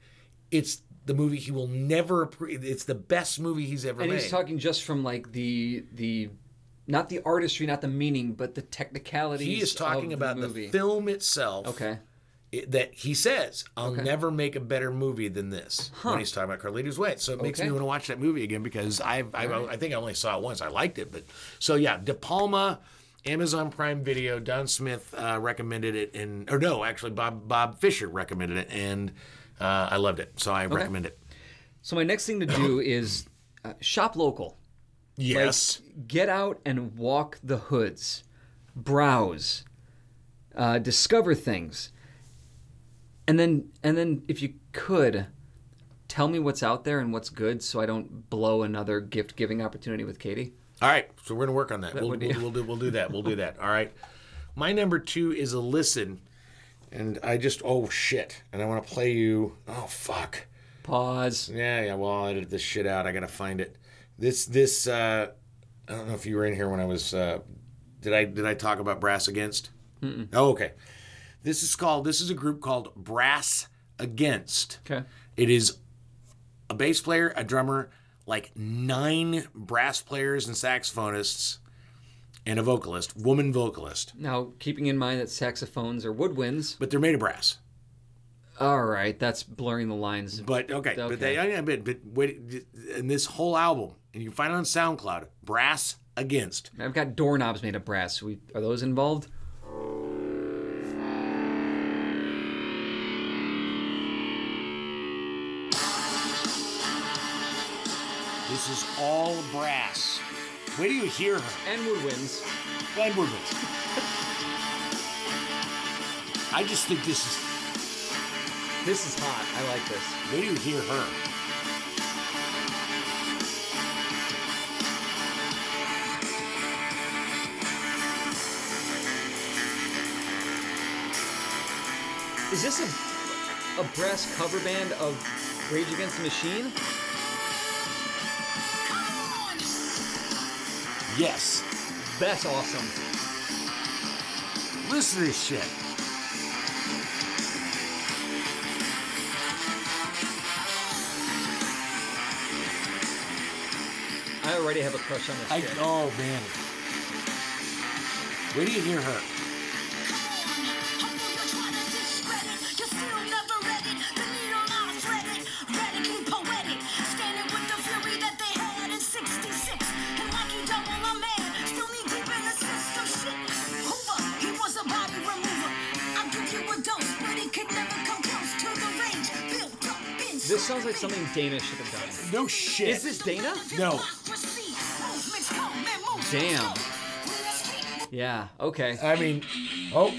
it's the movie he will never. It's the best movie he's ever And made. And he's talking just from like the the not the artistry, not the meaning, but the technicalities. he is talking about the, the, film itself. Okay. it- that he says, "I'll Okay. never make a better movie than this." When he's talking about Carlito's Way, so it makes Okay. me want to watch that movie again because I've, I've I think I only saw it once. I liked it, but so yeah, De Palma. Amazon Prime Video. Don Smith uh, recommended it, and or no, actually Bob Bob Fisher recommended it, and uh, I loved it, so I recommend it. So my next thing to do is uh, shop local. Like, Yes. get out and walk the hoods, browse, uh, discover things, and then and then if you could, tell me what's out there and what's good, so I don't blow another gift giving opportunity with Katie. All right, so we're gonna work on that. We'll, would we'll, we'll do we'll do that. We'll do that. All right. My number two is a listen, and I just oh shit, and I want to play you. Oh fuck. Pause. Yeah, yeah. Well, I'll edit this shit out. I gotta find it. This this uh, I don't know if you were in here when I was. Uh, did I did I talk about Brass Against? Oh, okay. This is called. This is a group called Brass Against. Okay. It is a bass player, a drummer, like nine brass players and saxophonists, and a vocalist, woman vocalist. Now, keeping in mind that saxophones are woodwinds. But they're made of brass. All right, that's blurring the lines. But okay, but they, Okay. yeah, but, but wait, and this whole album, and you can find it on SoundCloud, Brass Against. I've got doorknobs made of brass. We are those involved? This is all brass. Wait do you hear her. And woodwinds. Glenn Woodward. I just think this is. This is hot. I like this. Wait do you hear her. Is this a, a brass cover band of Rage Against the Machine? Yes. That's awesome. Listen to this shit. I already have a crush on this I, chick. oh man. Wait till you hear her. Like something Dana should have done. No shit. Is this Dana? No. Damn. Yeah, okay. I mean, oh.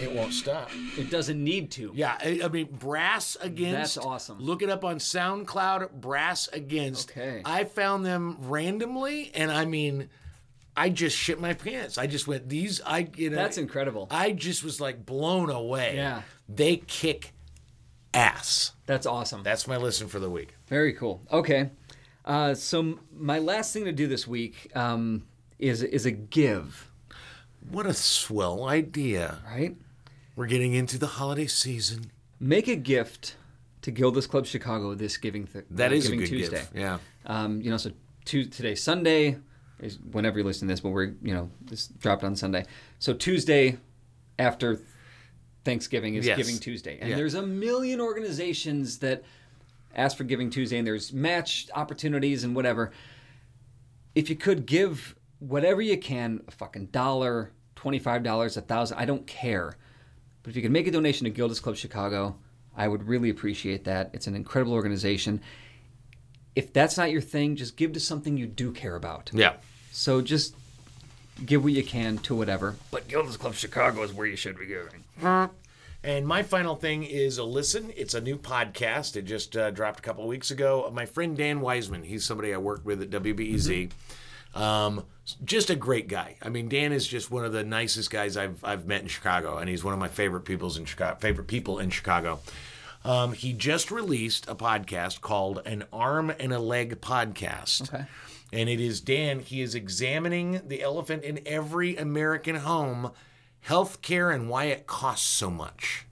It won't stop. It doesn't need to. Yeah, I, I mean, Brass Against. That's awesome. Look it up on SoundCloud, Brass Against. Okay. I found them randomly, and I mean, I just shit my pants. I just went, these, I, you know. That's incredible. I just was like blown away. Yeah. They kick ass. That's awesome. That's my listen for the week. Very cool. Okay. Uh, so my last thing to do this week um, is is a give, What a swell idea. right? We're getting into the holiday season. Make a gift to Gilda's Club Chicago this Giving th- That uh, is Giving a good Tuesday. gift. Yeah. Um, you know, so today's Sunday is whenever you listen to this, but we're you know this dropped on Sunday. So Tuesday after Thanksgiving is Yes. Giving Tuesday, and Yeah. there's a million organizations that ask for Giving Tuesday, and there's match opportunities and whatever. If you could give whatever you can, a fucking dollar, twenty five dollars, a thousand, I don't care. But if you could make a donation to Gilda's Club Chicago, I would really appreciate that. It's an incredible organization. If that's not your thing, just give to something you do care about. Yeah. So just give what you can to whatever. But Gilda's Club Chicago is where you should be giving. And my final thing is a listen. It's a new podcast. It just uh, dropped a couple of weeks ago. My friend Dan Weissmann, he's somebody I worked with at WBEZ. Um, just a great guy. I mean, Dan is just one of the nicest guys I've I've met in Chicago, and he's one of my favorite people's in Chicago. Favorite people in Chicago. Um, he just released a podcast called An Arm and a Leg Podcast. Okay. And it is Dan. He is examining the elephant in every American home, healthcare, and why it costs so much.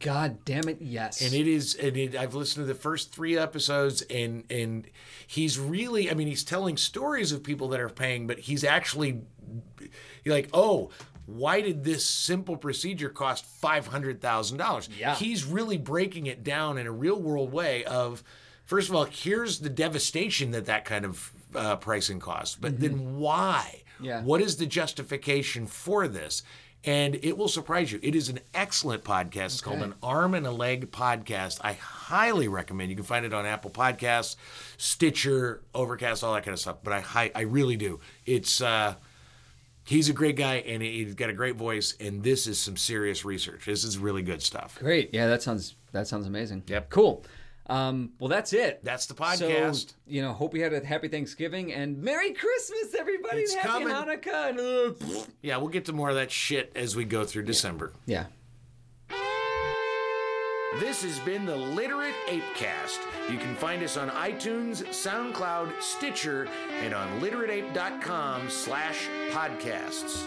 God damn it, yes. And it is, and it, I've listened to the first three episodes, and and he's really, I mean, he's telling stories of people that are paying, but he's actually, you're like, oh, why did this simple procedure cost five hundred thousand dollars? Yeah. he's really breaking it down in a real world way. Of first of all, here's the devastation that that kind of uh, pricing costs, but then why? Yeah. What is the justification for this? And it will surprise you. It is an excellent podcast. It's called an Arm and a Leg podcast. I highly recommend. You can find it on Apple Podcasts, Stitcher, Overcast, all that kind of stuff. But I I really do. It's uh, he's a great guy and he's got a great voice. And this is some serious research. This is really good stuff. Great. Yeah, that sounds that sounds amazing. Yep. Cool. Um, well, that's it. That's the So, podcast. you know, hope you had a happy Thanksgiving and Merry Christmas, everybody. It's happy coming. Hanukkah. And, uh, yeah, we'll get to more of that shit as we go through December. yeah. This has been the Literate Apecast. You can find us on iTunes, SoundCloud, Stitcher, and on literateape.com slash podcasts.